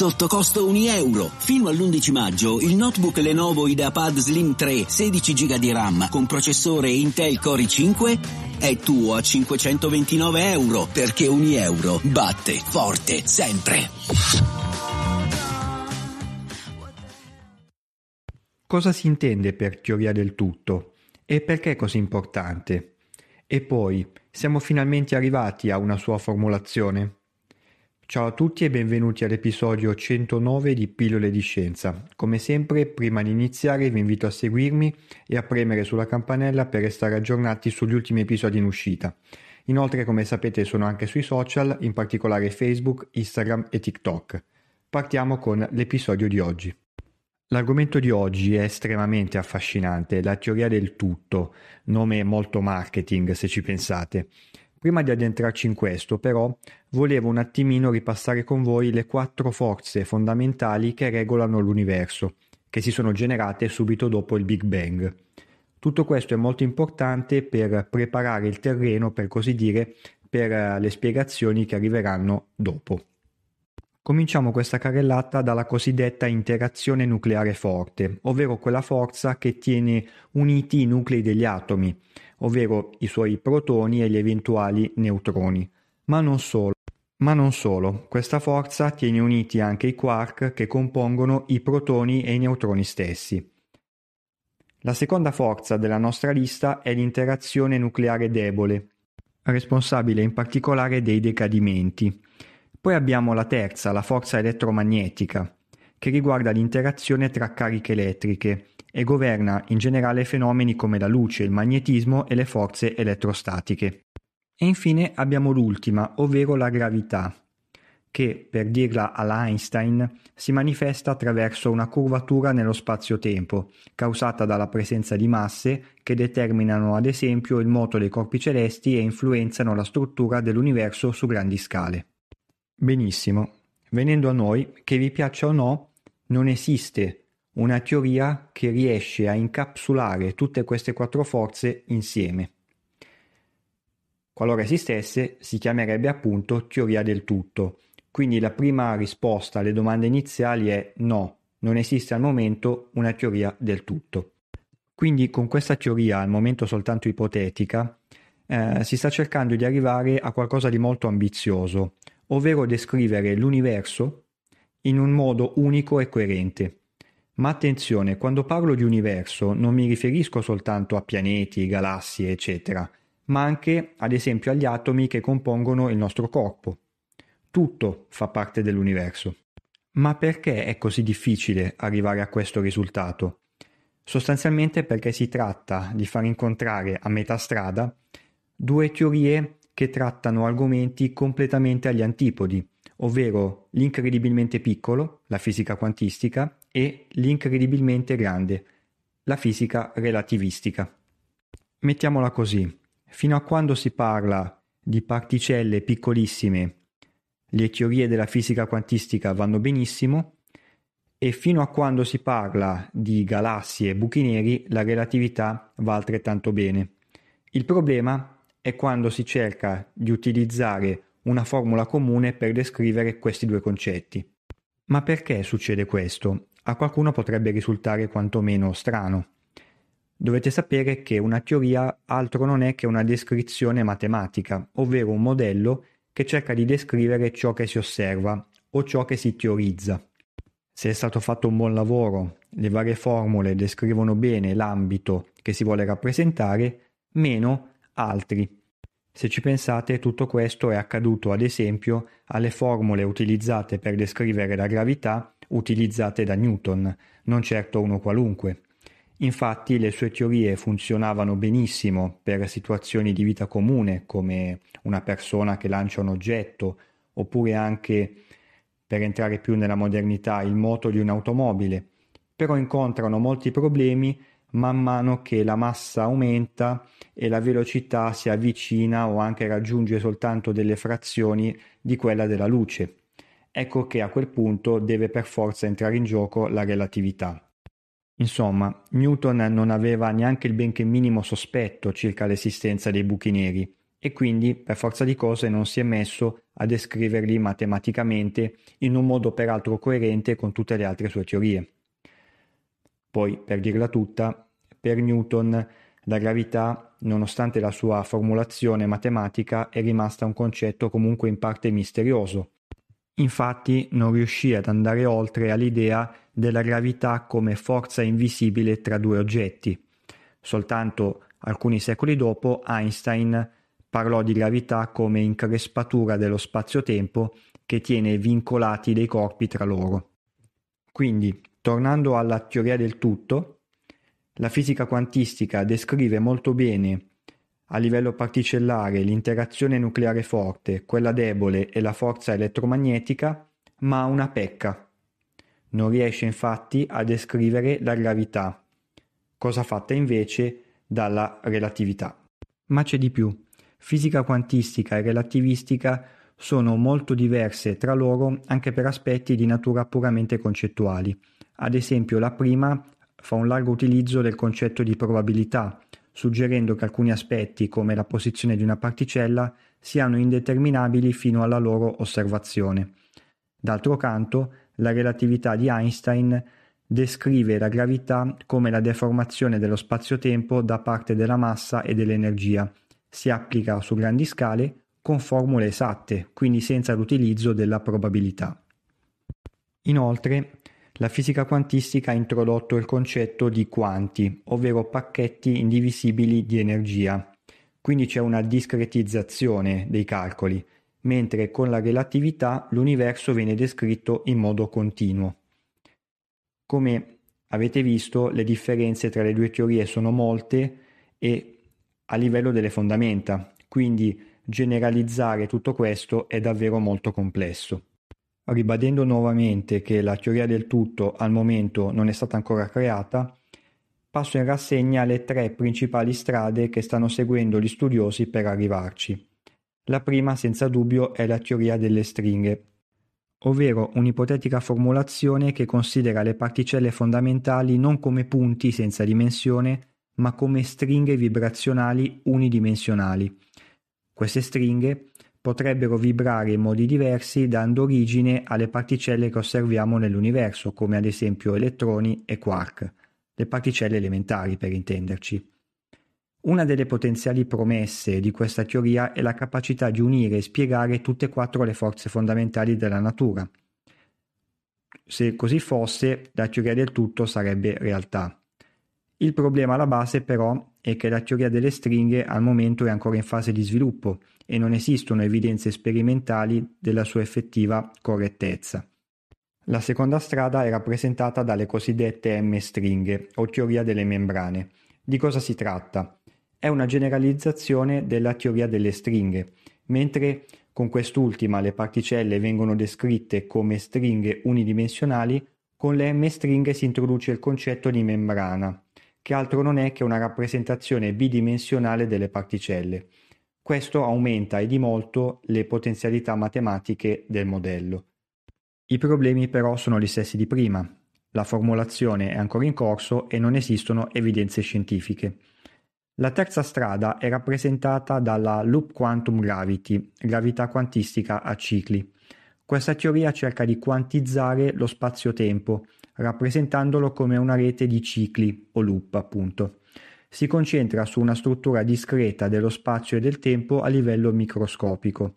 sotto costo 1 euro. Fino all'11 maggio il notebook Lenovo IdeaPad Slim 3 16 GB di RAM con processore Intel Core i5 è tuo a 529 euro perché 1 euro batte forte sempre. Cosa si intende per teoria del tutto e perché è così importante? E poi, siamo finalmente arrivati a una sua formulazione? Ciao a tutti e benvenuti all'episodio 109 di Pillole di Scienza. Come sempre, prima di iniziare vi invito a seguirmi e a premere sulla campanella per restare aggiornati sugli ultimi episodi in uscita. Inoltre, come sapete, sono anche sui social, in particolare Facebook, Instagram e TikTok. Partiamo con l'episodio di oggi. L'argomento di oggi è estremamente affascinante, la teoria del tutto, nome molto marketing se ci pensate. Prima di addentrarci in questo, però, volevo un attimino ripassare con voi le quattro forze fondamentali che regolano l'universo, che si sono generate subito dopo il Big Bang. Tutto questo è molto importante per preparare il terreno, per così dire, per eh, le spiegazioni che arriveranno dopo. Cominciamo questa carrellata dalla cosiddetta interazione nucleare forte, ovvero quella forza che tiene uniti i nuclei degli atomi, ovvero i suoi protoni e gli eventuali neutroni. Ma non solo. Ma non solo, questa forza tiene uniti anche i quark che compongono i protoni e i neutroni stessi. La seconda forza della nostra lista è l'interazione nucleare debole, responsabile in particolare dei decadimenti. Poi abbiamo la terza, la forza elettromagnetica, che riguarda l'interazione tra cariche elettriche e governa in generale fenomeni come la luce, il magnetismo e le forze elettrostatiche. E infine abbiamo l'ultima, ovvero la gravità, che, per dirla all'Einstein, si manifesta attraverso una curvatura nello spazio-tempo, causata dalla presenza di masse che determinano ad esempio il moto dei corpi celesti e influenzano la struttura dell'universo su grandi scale. Benissimo, venendo a noi, che vi piaccia o no, non esiste una teoria che riesce a incapsulare tutte queste quattro forze insieme. Qualora esistesse, si chiamerebbe appunto teoria del tutto. Quindi la prima risposta alle domande iniziali è no, non esiste al momento una teoria del tutto. Quindi con questa teoria, al momento soltanto ipotetica, eh, si sta cercando di arrivare a qualcosa di molto ambizioso, ovvero descrivere l'universo in un modo unico e coerente. Ma attenzione, quando parlo di universo non mi riferisco soltanto a pianeti, galassie, eccetera, ma anche ad esempio agli atomi che compongono il nostro corpo. Tutto fa parte dell'universo. Ma perché è così difficile arrivare a questo risultato? Sostanzialmente perché si tratta di far incontrare a metà strada due teorie che trattano argomenti completamente agli antipodi, ovvero l'incredibilmente piccolo, la fisica quantistica, e l'incredibilmente grande, la fisica relativistica. Mettiamola così, fino a quando si parla di particelle piccolissime, le teorie della fisica quantistica vanno benissimo, e fino a quando si parla di galassie e buchi neri, la relatività va altrettanto bene. Il problema è quando si cerca di utilizzare una formula comune per descrivere questi due concetti. Ma perché succede questo? A qualcuno potrebbe risultare quantomeno strano. Dovete sapere che una teoria altro non è che una descrizione matematica, ovvero un modello che cerca di descrivere ciò che si osserva o ciò che si teorizza. Se è stato fatto un buon lavoro, le varie formule descrivono bene l'ambito che si vuole rappresentare, meno altri se ci pensate, tutto questo è accaduto ad esempio alle formule utilizzate per descrivere la gravità utilizzate da Newton, non certo uno qualunque. Infatti le sue teorie funzionavano benissimo per situazioni di vita comune, come una persona che lancia un oggetto, oppure anche, per entrare più nella modernità, il moto di un'automobile, però incontrano molti problemi man mano che la massa aumenta e la velocità si avvicina o anche raggiunge soltanto delle frazioni di quella della luce. Ecco che a quel punto deve per forza entrare in gioco la relatività. Insomma, Newton non aveva neanche il benché minimo sospetto circa l'esistenza dei buchi neri e quindi per forza di cose non si è messo a descriverli matematicamente in un modo peraltro coerente con tutte le altre sue teorie. Poi, per dirla tutta, per Newton la gravità, nonostante la sua formulazione matematica, è rimasta un concetto comunque in parte misterioso. Infatti non riuscì ad andare oltre all'idea della gravità come forza invisibile tra due oggetti. Soltanto alcuni secoli dopo Einstein parlò di gravità come increspatura dello spazio-tempo che tiene vincolati dei corpi tra loro. Quindi, tornando alla teoria del tutto, la fisica quantistica descrive molto bene a livello particellare l'interazione nucleare forte, quella debole e la forza elettromagnetica, ma ha una pecca. Non riesce infatti a descrivere la gravità, cosa fatta invece dalla relatività. Ma c'è di più. Fisica quantistica e relativistica sono molto diverse tra loro anche per aspetti di natura puramente concettuali. Ad esempio, la prima fa un largo utilizzo del concetto di probabilità, suggerendo che alcuni aspetti, come la posizione di una particella, siano indeterminabili fino alla loro osservazione. D'altro canto, la relatività di Einstein descrive la gravità come la deformazione dello spazio-tempo da parte della massa e dell'energia. Si applica su grandi scale con formule esatte, quindi senza l'utilizzo della probabilità. Inoltre, la fisica quantistica ha introdotto il concetto di quanti, ovvero pacchetti indivisibili di energia. Quindi c'è una discretizzazione dei calcoli, mentre con la relatività l'universo viene descritto in modo continuo. Come avete visto, le differenze tra le due teorie sono molte e a livello delle fondamenta, quindi generalizzare tutto questo è davvero molto complesso. Ribadendo nuovamente che la teoria del tutto al momento non è stata ancora creata, passo in rassegna le tre principali strade che stanno seguendo gli studiosi per arrivarci. La prima, senza dubbio, è la teoria delle stringhe, ovvero un'ipotetica formulazione che considera le particelle fondamentali non come punti senza dimensione, ma come stringhe vibrazionali unidimensionali. Queste stringhe potrebbero vibrare in modi diversi dando origine alle particelle che osserviamo nell'universo, come ad esempio elettroni e quark, le particelle elementari per intenderci. Una delle potenziali promesse di questa teoria è la capacità di unire e spiegare tutte e quattro le forze fondamentali della natura. Se così fosse, la teoria del tutto sarebbe realtà. Il problema alla base però è che la teoria delle stringhe al momento è ancora in fase di sviluppo e non esistono evidenze sperimentali della sua effettiva correttezza. La seconda strada è rappresentata dalle cosiddette M-stringhe o teoria delle membrane. Di cosa si tratta? È una generalizzazione della teoria delle stringhe, mentre con quest'ultima le particelle vengono descritte come stringhe unidimensionali, con le M-stringhe si introduce il concetto di membrana, che altro non è che una rappresentazione bidimensionale delle particelle. Questo aumenta e di molto le potenzialità matematiche del modello. I problemi però sono gli stessi di prima. La formulazione è ancora in corso e non esistono evidenze scientifiche. La terza strada è rappresentata dalla Loop Quantum Gravity, gravità quantistica a cicli. Questa teoria cerca di quantizzare lo spazio-tempo, rappresentandolo come una rete di cicli o loop appunto. Si concentra su una struttura discreta dello spazio e del tempo a livello microscopico.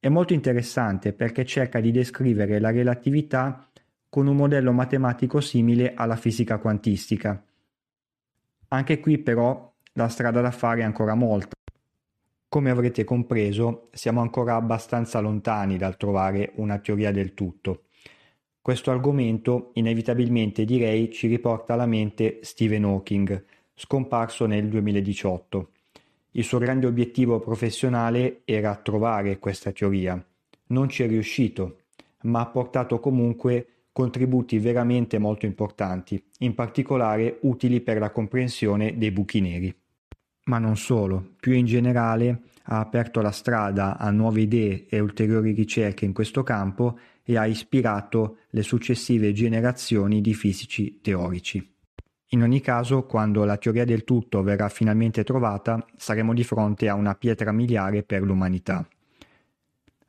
È molto interessante perché cerca di descrivere la relatività con un modello matematico simile alla fisica quantistica. Anche qui però la strada da fare è ancora molta. Come avrete compreso, siamo ancora abbastanza lontani dal trovare una teoria del tutto. Questo argomento inevitabilmente direi ci riporta alla mente Stephen Hawking, scomparso nel 2018. Il suo grande obiettivo professionale era trovare questa teoria. Non ci è riuscito, ma ha portato comunque contributi veramente molto importanti, in particolare utili per la comprensione dei buchi neri. Ma non solo, più in generale ha aperto la strada a nuove idee e ulteriori ricerche in questo campo e ha ispirato le successive generazioni di fisici teorici. In ogni caso, quando la teoria del tutto verrà finalmente trovata, saremo di fronte a una pietra miliare per l'umanità.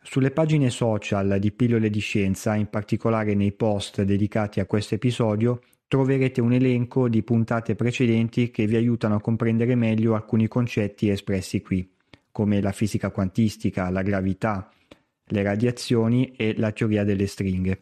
Sulle pagine social di Pillole di Scienza, in particolare nei post dedicati a questo episodio, troverete un elenco di puntate precedenti che vi aiutano a comprendere meglio alcuni concetti espressi qui, come la fisica quantistica, la gravità, le radiazioni e la teoria delle stringhe.